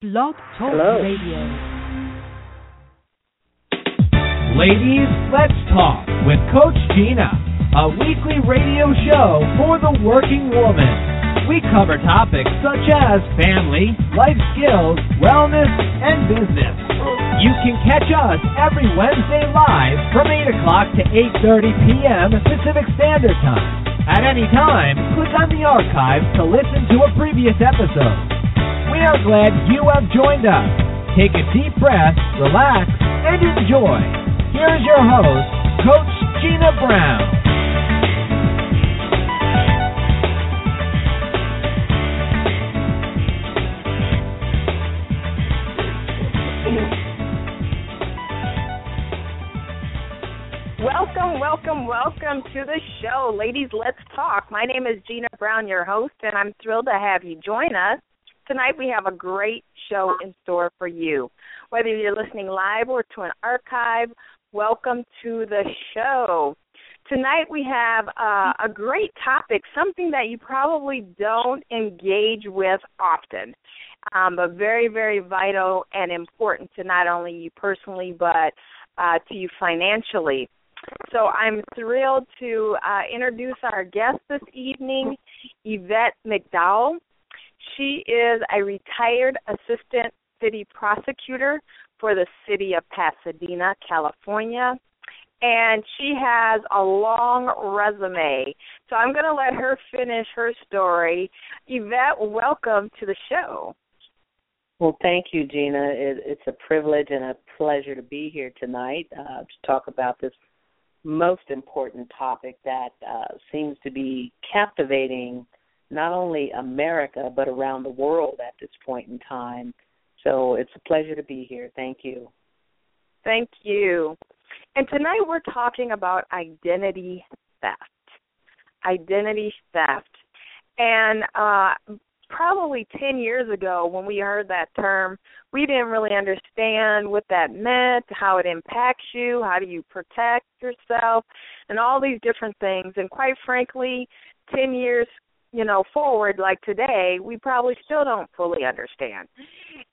Blog Talk Hello. Radio. Ladies, let's talk with Coach Jeanna, a weekly radio show for the working woman. We cover topics such as family, life skills, wellness, and business. You can catch us every Wednesday live from 8 o'clock to 8.30 p.m. Pacific Standard Time. At any time, click on the archives to listen to a previous episode. We are glad you have joined us. Take a deep breath, relax, and enjoy. Here's your host, Coach Jeanna Brown. Welcome, welcome, welcome to the show. Ladies, let's talk. My name is Jeanna Brown, your host, and I'm thrilled to have you join us. Tonight we have a great show in store for you. Whether you're listening live or to an archive, welcome to the show. Tonight we have uh, a great topic, something that you probably don't engage with often, um, but very, very vital and important to not only you personally, but uh, to you financially. So I'm thrilled to uh, introduce our guest this evening, Yvette McDowell. She is a retired assistant city prosecutor for the city of Pasadena, California. And she has a long resume. So I'm going to let her finish her story. Yvette, welcome to the show. Well, thank you, Jeanna. It, it's a privilege and a pleasure to be here tonight uh, to talk about this most important topic that uh, seems to be captivating not only America but around the world at this point in time. So it's a pleasure to be here. Thank you. Thank you. And tonight we're talking about identity theft. Identity theft. And uh, probably 10 years ago when we heard that term, we didn't really understand what that meant, how it impacts you, how do you protect yourself, and all these different things. And quite frankly, 10 years you know forward like today we probably still don't fully understand.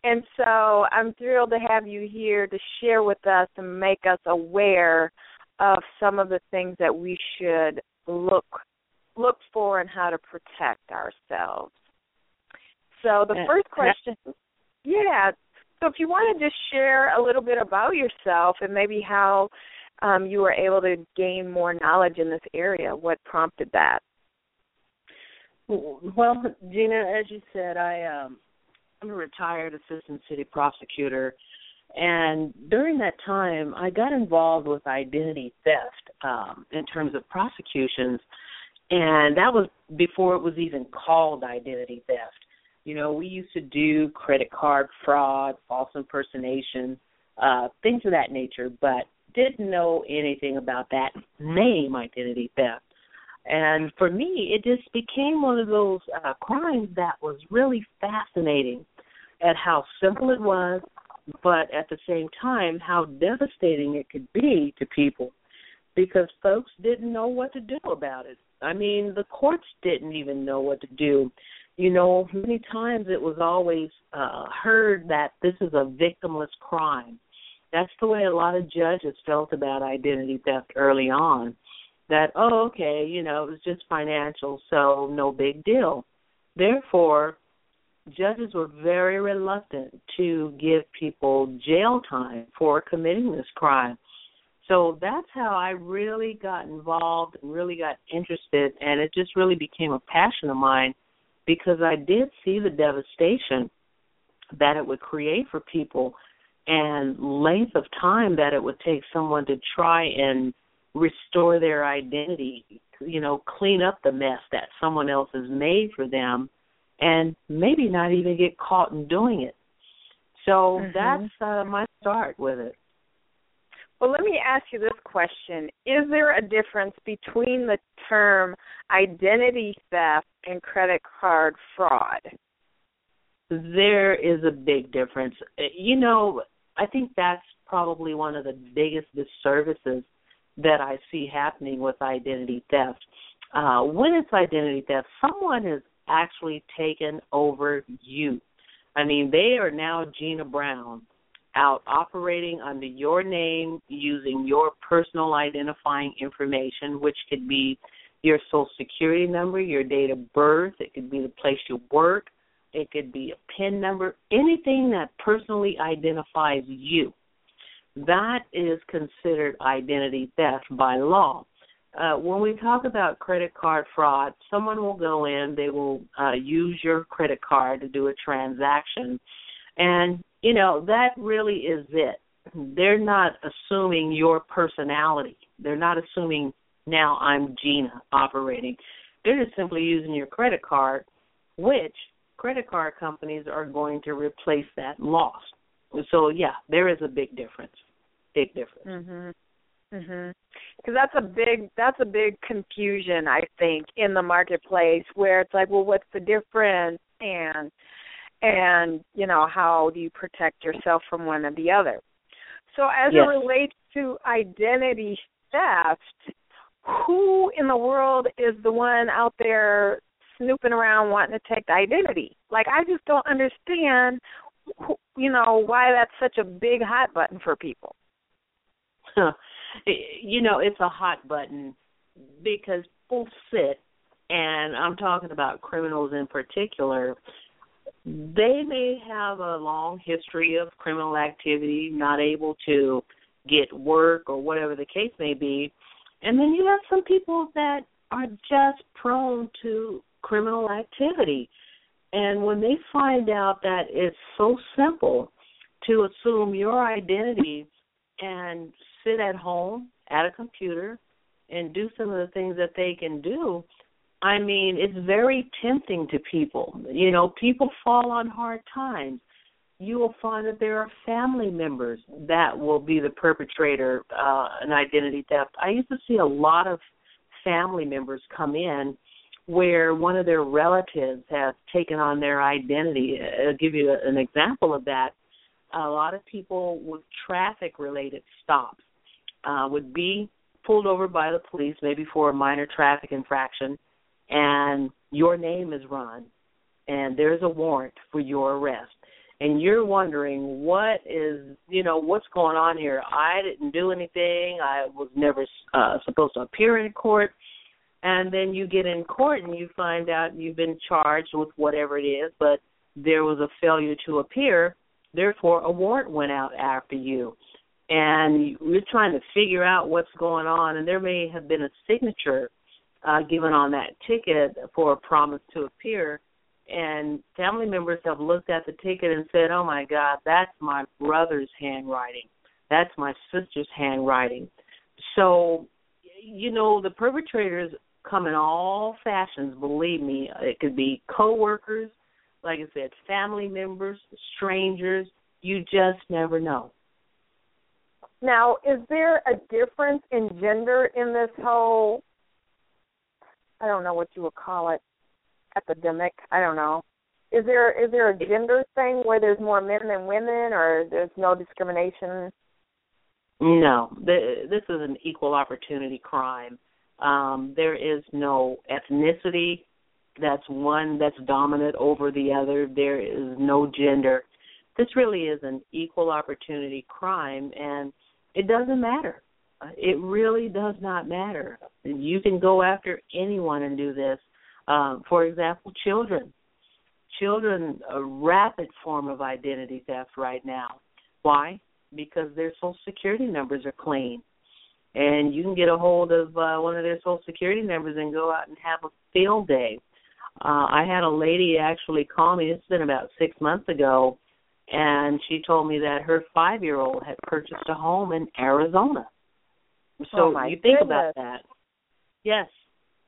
And so i'm thrilled to have you here to share with us and make us aware of some of the things that we should look look for and how to protect ourselves. So the first question yeah. So if you want to just share a little bit about yourself and maybe how um, you were able to gain more knowledge in this area what prompted that Well, Jeanna, as you said, I um I'm a retired assistant city prosecutor and during that time I got involved with identity theft um in terms of prosecutions and that was before it was even called identity theft. You know, we used to do credit card fraud, false impersonation, uh things of that nature, but didn't know anything about that name identity theft. And for me, it just became one of those uh, crimes that was really fascinating at how simple it was, but at the same time, how devastating it could be to people because folks didn't know what to do about it. I mean, the courts didn't even know what to do. You know, many times it was always uh, heard that this is a victimless crime. That's the way a lot of judges felt about identity theft early on that oh okay you know it was just financial so no big deal. Therefore judges were very reluctant to give people jail time for committing this crime. So that's how i really got involved and really got interested and it just really became a passion of mine because i did see the devastation that it would create for people and length of time that it would take someone to try and restore their identity, you know, clean up the mess that someone else has made for them and maybe not even get caught in doing it. So Mhm. that's uh, my start with it. Well, let me ask you this question. Is there a difference between the term identity theft and credit card fraud? There is a big difference. You know, I think that's probably one of the biggest disservices that I see happening with identity theft. Uh, when it's identity theft, someone has actually taken over you. I mean, they are now Jeanna Brown out operating under your name using your personal identifying information, which could be your social security number, your date of birth, it could be the place you work, it could be a PIN number, anything that personally identifies you. That is considered identity theft by law. Uh, when we talk about credit card fraud, someone will go in, they will uh, use your credit card to do a transaction, and you know that really is it. They're not assuming your personality. They're not assuming now I'm Jeanna operating. They're just simply using your credit card, which credit card companies are going to replace that loss. So yeah, there is a big difference. Big difference. Mhm. Mhm. Cuz that's a big that's a big confusion I think in the marketplace where it's like, well, what's the difference and and you know, how do you protect yourself from one or the other? So as yes. it relates to identity theft, who in the world is the one out there snooping around wanting to take the identity. Like I just don't understand, you know, why that's such a big hot button for people. you know, it's a hot button because people sit, and I'm talking about criminals in particular. They may have a long history of criminal activity, not able to get work or whatever the case may be. And then you have some people that are just prone to criminal activity. And when they find out that it's so simple to assume your identity and sit at home at a computer and do some of the things that they can do, I mean, it's very tempting to people. You know, people fall on hard times. You will find that there are family members that will be the perpetrator uh an identity theft. I used to see a lot of family members come in where one of their relatives has taken on their identity. I'll give you an example of that. A lot of people with traffic related stops uh, would be pulled over by the police, maybe for a minor traffic infraction, and your name is run, and there's a warrant for your arrest. And you're wondering what is, you know, what's going on here. I didn't do anything. I was never uh, supposed to appear in court and then you get in court and you find out you've been charged with whatever it is, but there was a failure to appear, therefore a warrant went out after you. And you're trying to figure out what's going on, and there may have been a signature uh, given on that ticket for a promise to appear. And family members have looked at the ticket and said, "Oh my God, that's my brother's handwriting. That's my sister's handwriting." So, you know, the perpetrators come in all fashions, believe me. It could be coworkers, like I said, family members, strangers. You just never know. Now, is there a difference in gender in this whole I don't know what you would call it, epidemic, I don't know. Is there is there a gender thing where there's more men than women or there's no discrimination? No, this is an equal opportunity crime. Um, there is no ethnicity that's one that's dominant over the other. There is no gender. This really is an equal opportunity crime, and it doesn't matter. It really does not matter. You can go after anyone and do this. Um, for example, children. Children, a rapid form of identity theft right now. Why? Because their social security numbers are clean and you can get a hold of uh, one of their social security numbers and go out and have a field day. Uh, I had a lady actually call me. It's been about six months ago, and she told me that her five-year-old had purchased a home in Arizona. So oh you think goodness. about that. Yes,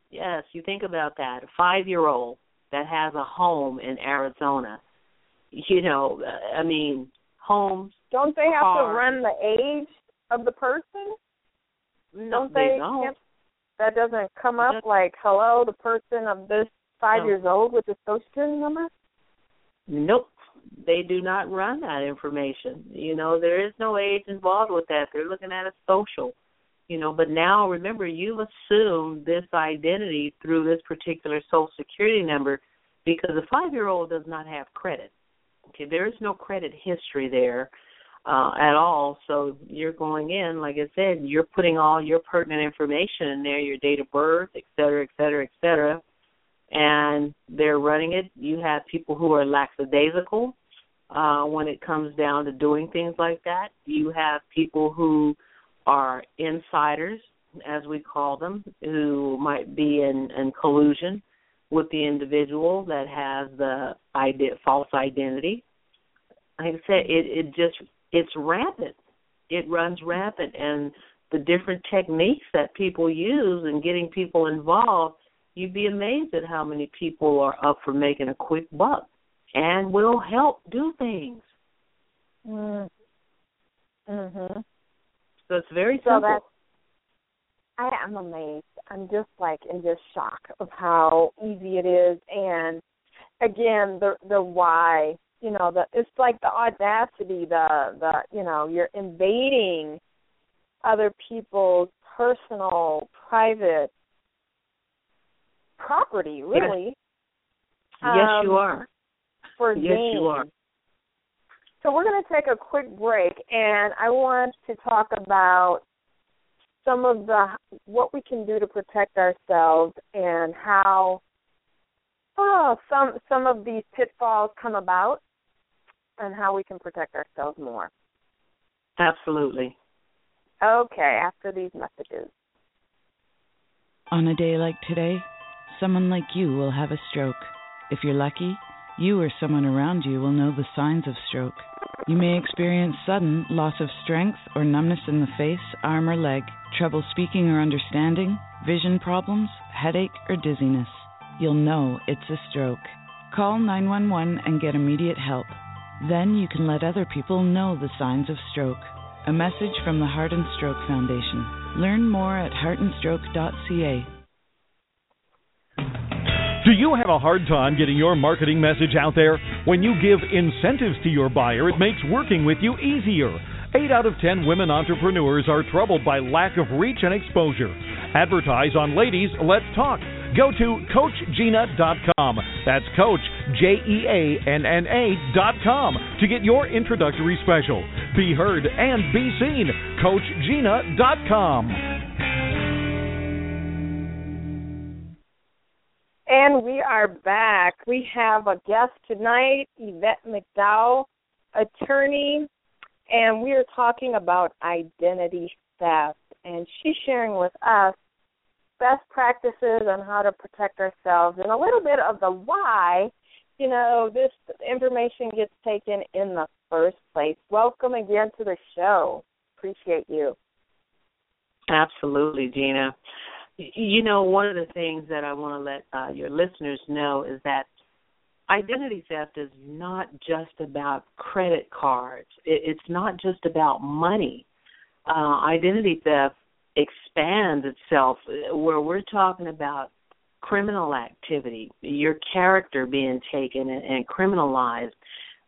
yes, you think about that. A five-year-old that has a home in Arizona. You know, I mean, homes. Don't they have cars. to run the age of the person? No, don't they? don't. Can't, that doesn't come up like, hello, the person of this five No. years old with the social security number. Nope. They do not run that information. You know, there is no age involved with that. They're looking at a social. You know, but now remember you've assumed this identity through this particular social security number because a five year old does not have credit. Okay, there is no credit history there uh, at all. So you're going in, like I said, you're putting all your pertinent information in there, your date of birth, et cetera, et cetera, et cetera, and they're running it. You have people who are lackadaisical uh, when it comes down to doing things like that. You have people who are insiders, as we call them, who might be in, in collusion with the individual that has the idea, false identity. Like I said, it, it just it's rampant. It runs rampant, and the different techniques that people use in getting people involved, you'd be amazed at how many people are up for making a quick buck and will help do things. Mm. Mhm. So it's very simple. So that's, I am amazed. I'm just like in just shock of how easy it is, and again, the the why. You know, the it's like the audacity, the the you know, you're invading other people's personal, private property, really. Yes, yes you um, are. For yes, gain. you are. So we're going to take a quick break, and I want to talk about some of the what we can do to protect ourselves and how oh, some some of these pitfalls come about and how we can protect ourselves more. Absolutely. Okay, after these messages. On a day like today, someone like you will have a stroke. If you're lucky, you or someone around you will know the signs of stroke. You may experience sudden loss of strength or numbness in the face, arm, or leg, trouble speaking or understanding, vision problems, headache, or dizziness. You'll know it's a stroke. Call 911 and get immediate help. Then you can let other people know the signs of stroke. A message from the Heart and Stroke Foundation. Learn more at heartandstroke.ca. Do you have a hard time getting your marketing message out there? When you give incentives to your buyer, it makes working with you easier. Eight out of ten women entrepreneurs are troubled by lack of reach and exposure. Advertise on Ladies Let's Talk. Go to CoachJeanna.com. That's Coach, J E A N N A.com to get your introductory special. Be heard and be seen. CoachJeanna.com. And we are back. We have a guest tonight, Yvette McDowell, attorney, and we are talking about identity theft. And she's sharing with us best practices on how to protect ourselves and a little bit of the why, you know, this information gets taken in the first place. Welcome again to the show. Appreciate you. Absolutely, Jeanna. You know, one of the things that I want to let uh, your listeners know is that identity theft is not just about credit cards. It, it's not just about money. Uh, identity theft expands itself uh, where we're talking about criminal activity, your character being taken and, and criminalized.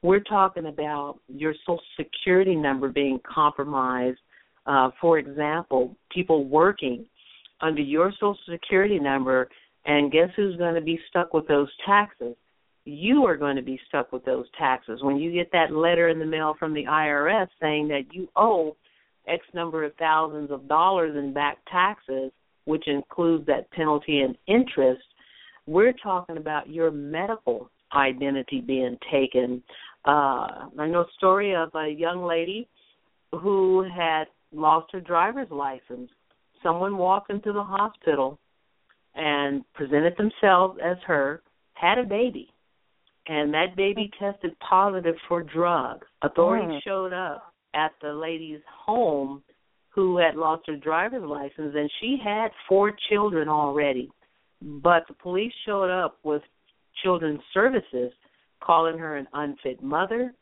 We're talking about your social security number being compromised. Uh, for example, people working under your social security number, and guess who's going to be stuck with those taxes? You are going to be stuck with those taxes. When you get that letter in the mail from the IRS saying that you owe X number of thousands of dollars in back taxes, which includes that penalty and interest, we're talking about your medical identity being taken. Uh, I know a story of a young lady who had lost her driver's license someone walked into the hospital and presented themselves as her, had a baby, and that baby tested positive for drugs. Authorities mm. showed up at the lady's home who had lost her driver's license, and she had four children already. But the police showed up with children's services, calling her an unfit mother,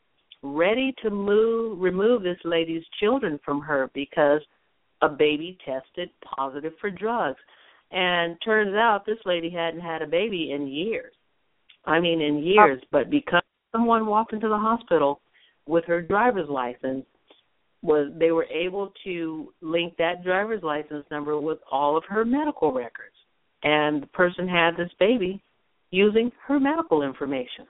ready to move remove this lady's children from her because a baby tested positive for drugs. And turns out this lady hadn't had a baby in years. I mean, in years. But because someone walked into the hospital with her driver's license, was they were able to link that driver's license number with all of her medical records, and the person had this baby using her medical information.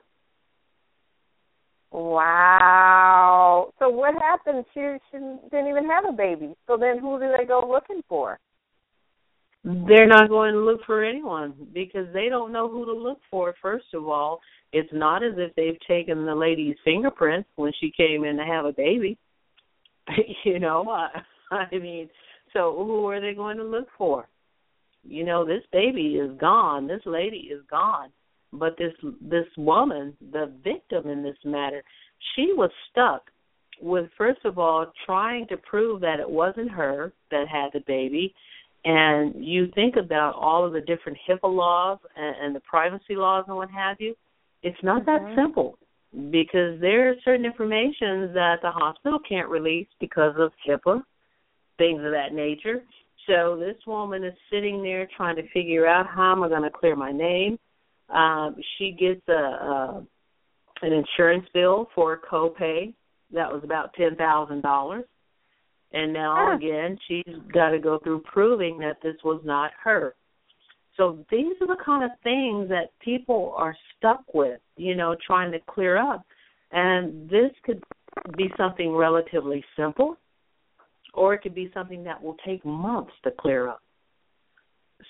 Wow. So what happened? She she didn't even have a baby. So then who do they go looking for? They're not going to look for anyone because they don't know who to look for. First of all, it's not as if they've taken the lady's fingerprints when she came in to have a baby. you know, I, I mean, so who are they going to look for? You know, this baby is gone. This lady is gone. But this this woman, the victim in this matter, she was stuck with first of all trying to prove that it wasn't her that had the baby and you think about all of the different HIPAA laws and, and the privacy laws and what have you, it's not mm-hmm. that simple because there are certain information that the hospital can't release because of HIPAA, things of that nature. So this woman is sitting there trying to figure out how am I going to clear my name. Um, she gets a, a an insurance bill for a copay that was about ten thousand dollars and now again, she's got to go through proving that this was not her. So these are the kind of things that people are stuck with, you know, trying to clear up. And this could be something relatively simple, or it could be something that will take months to clear up.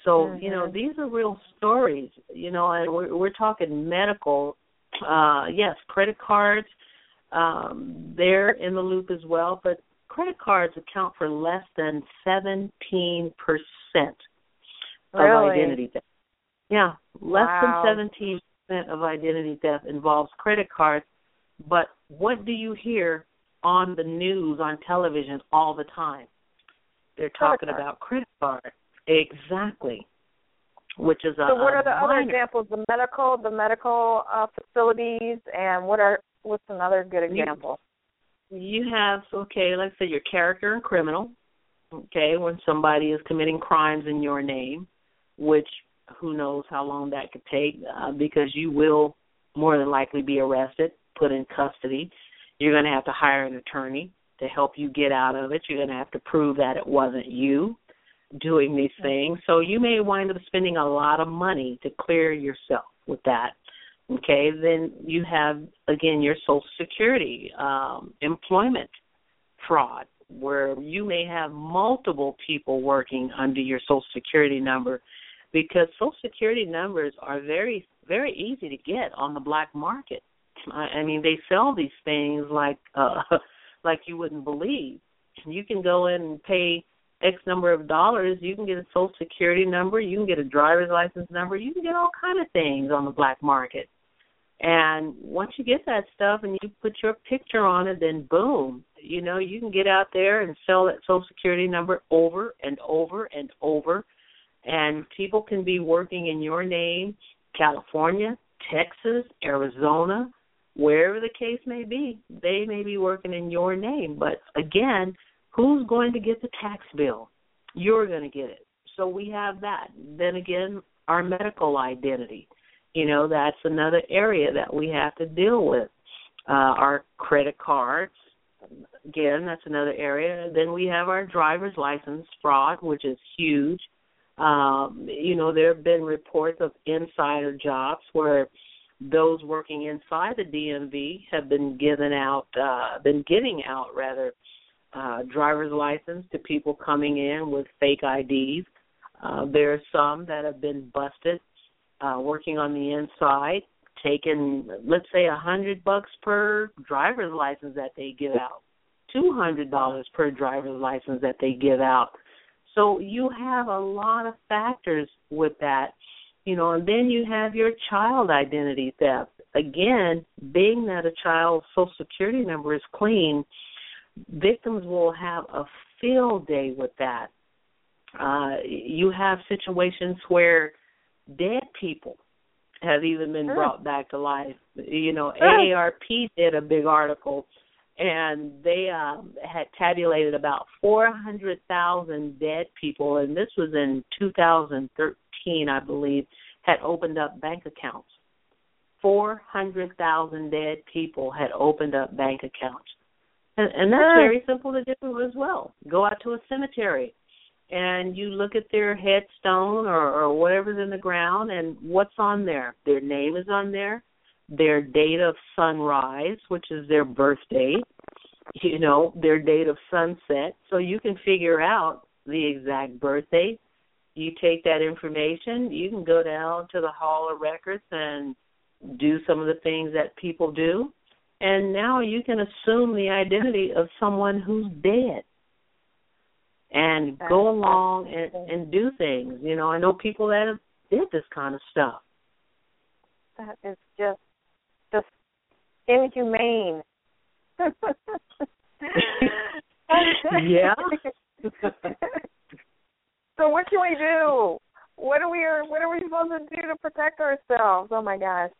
So, mm-hmm. you know, these are real stories, you know, and we're, we're talking medical. Uh, yes, credit cards, um, they're in the loop as well, but credit cards account for less than 17% of really? identity theft. Yeah, less wow. than 17% of identity theft involves credit cards. But what do you hear on the news, on television all the time? They're talking card. about credit cards. Exactly. Which is a So what are the minor. other examples? The medical, the medical uh, facilities, and what are what's another good example? you have okay, let's say your character and criminal. Okay, when somebody is committing crimes in your name, which who knows how long that could take, uh, because you will more than likely be arrested, put in custody. You're going to have to hire an attorney to help you get out of it. You're going to have to prove that it wasn't you doing these things. So you may wind up spending a lot of money to clear yourself with that. Okay, then you have again your Social Security um, employment fraud, where you may have multiple people working under your Social Security number, because Social Security numbers are very very easy to get on the black market. I, I mean, they sell these things like uh, like you wouldn't believe. You can go in and pay X number of dollars, you can get a social security number, you can get a driver's license number, you can get all kind of things on the black market. And once you get that stuff and you put your picture on it, then boom, you know, you can get out there and sell that social security number over and over and over. And people can be working in your name, California, Texas, Arizona, wherever the case may be. They may be working in your name. But again, who's going to get the tax bill? You're going to get it. So we have that. Then again, our medical identity you know that's another area that we have to deal with uh our credit cards again that's another area then we have our driver's license fraud which is huge um you know there have been reports of insider jobs where those working inside the DMV have been given out uh been giving out rather uh driver's license to people coming in with fake IDs uh there are some that have been busted uh, working on the inside, taking let's say a hundred bucks per driver's license that they give out, two hundred dollars per driver's license that they give out. So you have a lot of factors with that, you know, and then you have your child identity theft. Again, being that a child's social security number is clean, victims will have a field day with that. Uh, you have situations where dead people have even been brought back to life. You know, AARP did a big article and they um, had tabulated about 400,000 dead people, and this was in 2013, I believe, had opened up bank accounts. 400,000 dead people had opened up bank accounts. And, and that's ah. very simple to do as well. Go out to a cemetery and you look at their headstone or, or whatever's in the ground and what's on there. Their name is on there, their date of sunrise, which is their birthday, you know, their date of sunset. So you can figure out the exact birthday. You take that information, you can go down to the Hall of Records and do some of the things that people do. And now you can assume the identity of someone who's dead and go along and, and do things. You know, I know people that have did this kind of stuff. That is just just inhumane. yeah. so what can we do? What are we what are we supposed to do to protect ourselves? Oh my gosh.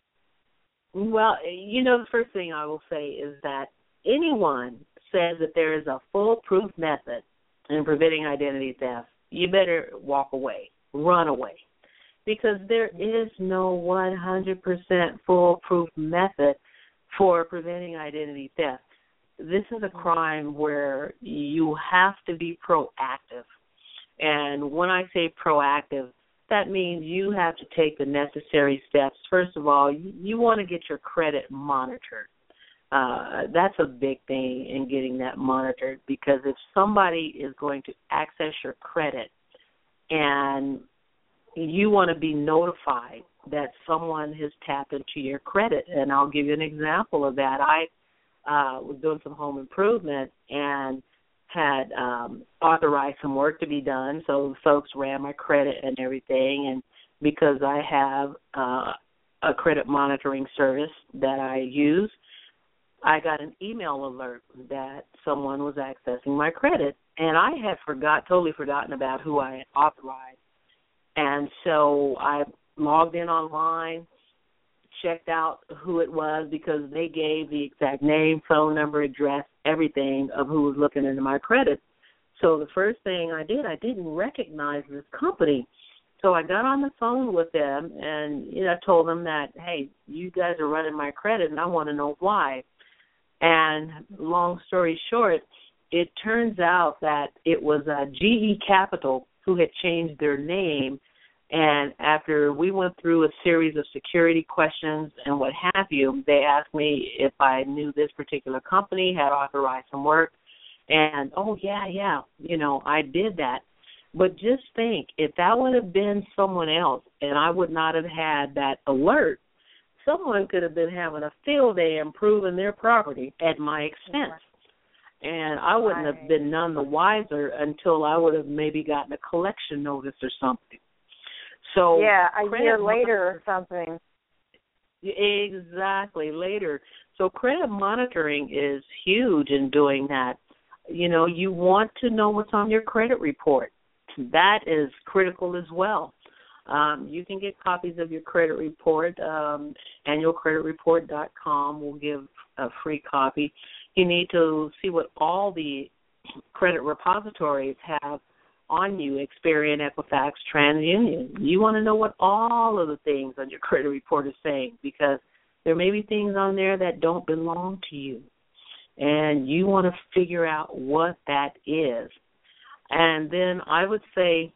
Well, you know, the first thing I will say is that anyone says that there is a foolproof method in preventing identity theft, you better walk away, run away. Because there is no 100% foolproof method for preventing identity theft. This is a crime where you have to be proactive. And when I say proactive, that means you have to take the necessary steps. First of all, you, you want to get your credit monitored. Uh, that's a big thing in getting that monitored because if somebody is going to access your credit and you want to be notified that someone has tapped into your credit, and I'll give you an example of that. I uh, was doing some home improvement and had um authorized some work to be done. So folks ran my credit and everything. And because I have uh a credit monitoring service that I use I got an email alert that someone was accessing my credit. And I had forgot totally forgotten about who I had authorized. And so I logged in online checked out who it was because they gave the exact name, phone number, address, everything of who was looking into my credit. So the first thing I did, I didn't recognize this company. So I got on the phone with them and you know told them that, hey, you guys are running my credit and I want to know why. And long story short, it turns out that it was uh, a GE Capital who had changed their name and after we went through a series of security questions and what have you, they asked me if I knew this particular company, had authorized some work. And, oh, yeah, yeah, you know, I did that. But just think, if that would have been someone else and I would not have had that alert, someone could have been having a field day improving their property at my expense. And I wouldn't have been none the wiser until I would have maybe gotten a collection notice or something. So yeah, a year later or something. Exactly later. So credit monitoring is huge in doing that. You know, you want to know what's on your credit report. That is critical as well. Um, you can get copies of your credit report. Um, annualcreditreport.com will give a free copy. You need to see what all the credit repositories have on you, Experian, Equifax, TransUnion. You want to know what all of the things on your credit report is saying because there may be things on there that don't belong to you. And you want to figure out what that is. And then I would say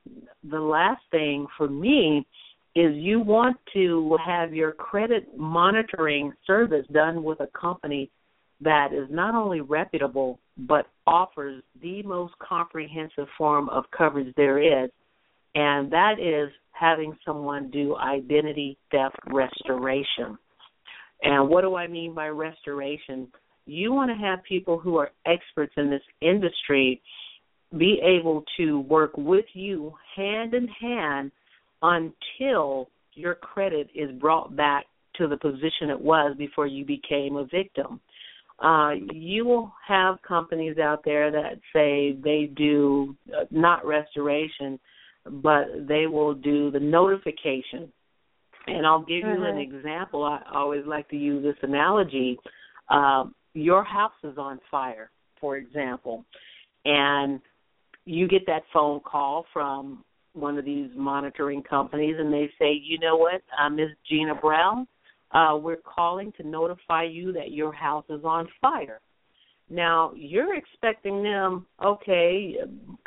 the last thing for me is you want to have your credit monitoring service done with a company that is not only reputable but offers the most comprehensive form of coverage there is, and that is having someone do identity theft restoration. And what do I mean by restoration? You want to have people who are experts in this industry be able to work with you hand in hand until your credit is brought back to the position it was before you became a victim uh, you will have companies out there that say they do uh, not restoration, but they will do the notification. And I'll give you an Mm-hmm. example. I always like to use this analogy. Um, your house is on fire, for example, and you get that phone call from one of these monitoring companies, and they say, "You know what, uh, Ms. Jeanna Brown, uh, we're calling to notify you that your house is on fire. Now, you're expecting them, okay,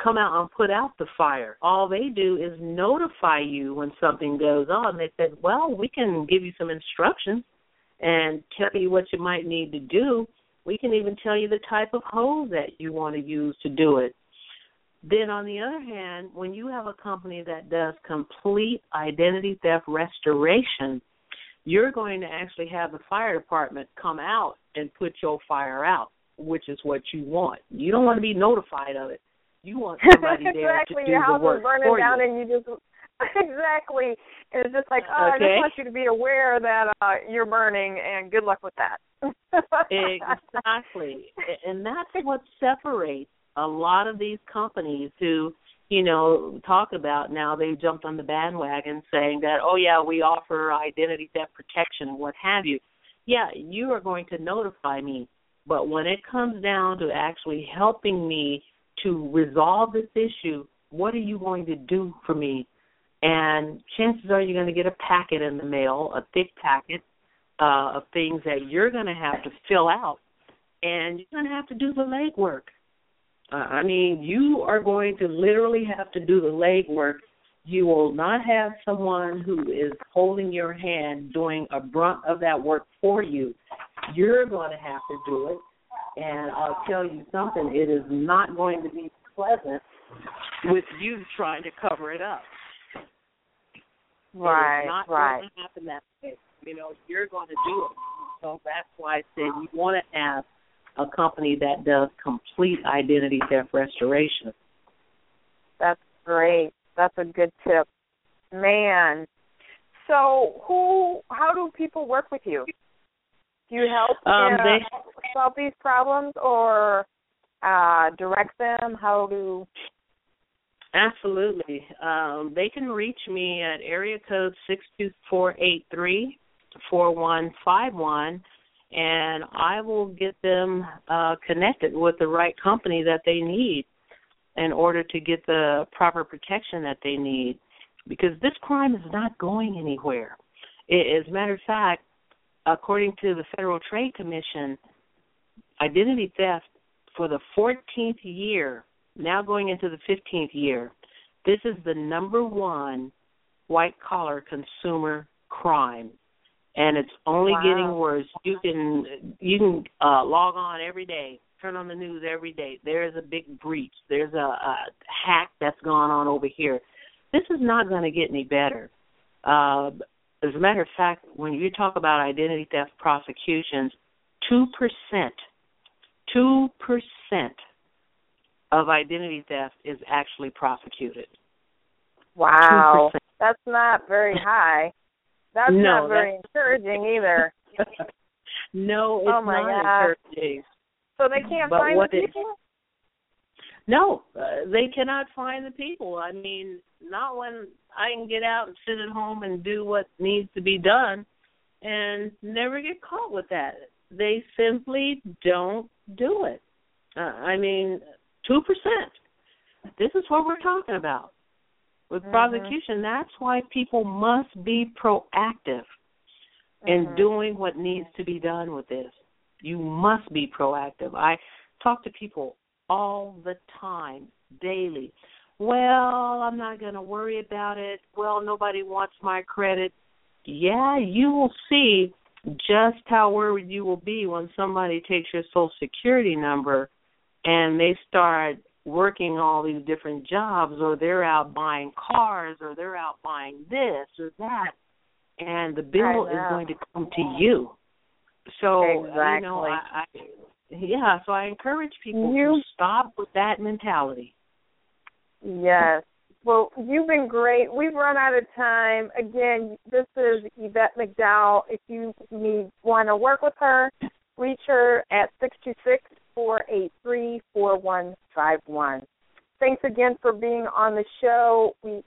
come out and put out the fire. All they do is notify you when something goes on. They said, well, we can give you some instructions. and tell you what you might need to do. We can even tell you the type of hose that you want to use to do it. Then, on the other hand, when you have a company that does complete identity theft restoration, you're going to actually have the fire department come out and put your fire out, which is what you want. You don't want to be notified of it. You want somebody exactly. there to do Your house the work is burning for down you. and you just exactly. And it's just like, oh, I just want you to be aware that uh you're burning and good luck with that. exactly and that's what separates a lot of these companies who you know talk about now they jumped on the bandwagon saying that oh yeah we offer identity theft protection and what have you. Yeah you are going to notify me. But when it comes down to actually helping me to resolve this issue what are you going to do for me? And chances are you're going to get a packet in the mail a thick packet uh, of things that you're going to have to fill out, and you're going to have to do the legwork. Uh, I mean, you are going to literally have to do the legwork. You will not have someone who is holding your hand doing a brunt of that work for you. You're going to have to do it. And I'll tell you something, it is not going to be pleasant with you trying to cover it up. right, It is not right. going to happen that way. You know, you're going to do it. So that's why I said you want to have a company that does complete identity theft restoration. That's great. That's a good tip. Man. So who how do people work with you? Do you help Um, uh, they- solve these problems or uh direct them? How do Absolutely. Um, they can reach me at area code six two four eight three four one five one, and I will get them uh, connected with the right company that they need in order to get the proper protection that they need. Because this crime is not going anywhere. I- As a matter of fact, according to the Federal Trade Commission, identity theft for the 14th year now going into the 15th year, this is the number one white collar consumer crime. And it's only Wow. getting worse. You can you can uh log on every day, turn on the news every day. There's a big breach. There's a, a hack that's gone on over here. This is not going to get any better. Uh, as a matter of fact, when you talk about identity theft prosecutions, two percent, two percent of identity theft is actually prosecuted. Wow. 2%. That's not very high. That's No, not very encouraging either. no, it's Oh, my not gosh. encouraging. So they can't But find the it- people? No, uh, they cannot find the people. I mean, not when I can get out and sit at home and do what needs to be done and never get caught with that. They simply don't do it. Uh, I mean, 2%. This is what we're talking about. With Mhm. prosecution, that's why people must be proactive in Mhm. doing what needs to be done with this. You must be proactive. I talk to people all the time, daily. Well, I'm not going to worry about it. Well, nobody wants my credit. Yeah, you will see just how worried you will be when somebody takes your social security number and they start working all these different jobs or they're out buying cars or they're out buying this or that and the bill is going to come to you. So you know, I, I yeah, so I encourage people You- to stop with that mentality. Yes. Well, you've been great. We've run out of time. Again, this is Yvette McDowell. If you need want to work with her, reach her at six two six four eight three four one five one. Thanks again for being on the show. We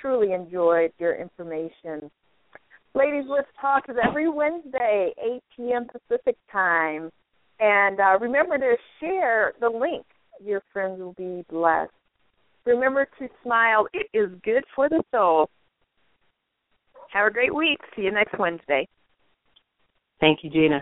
truly enjoyed your information. Ladies, let's talk is every Wednesday, 8 p.m. Pacific time. And uh, remember to share the link. Your friends will be blessed. Remember to smile. It is good for the soul. Have a great week. See you next Wednesday. Thank you, Jeanna.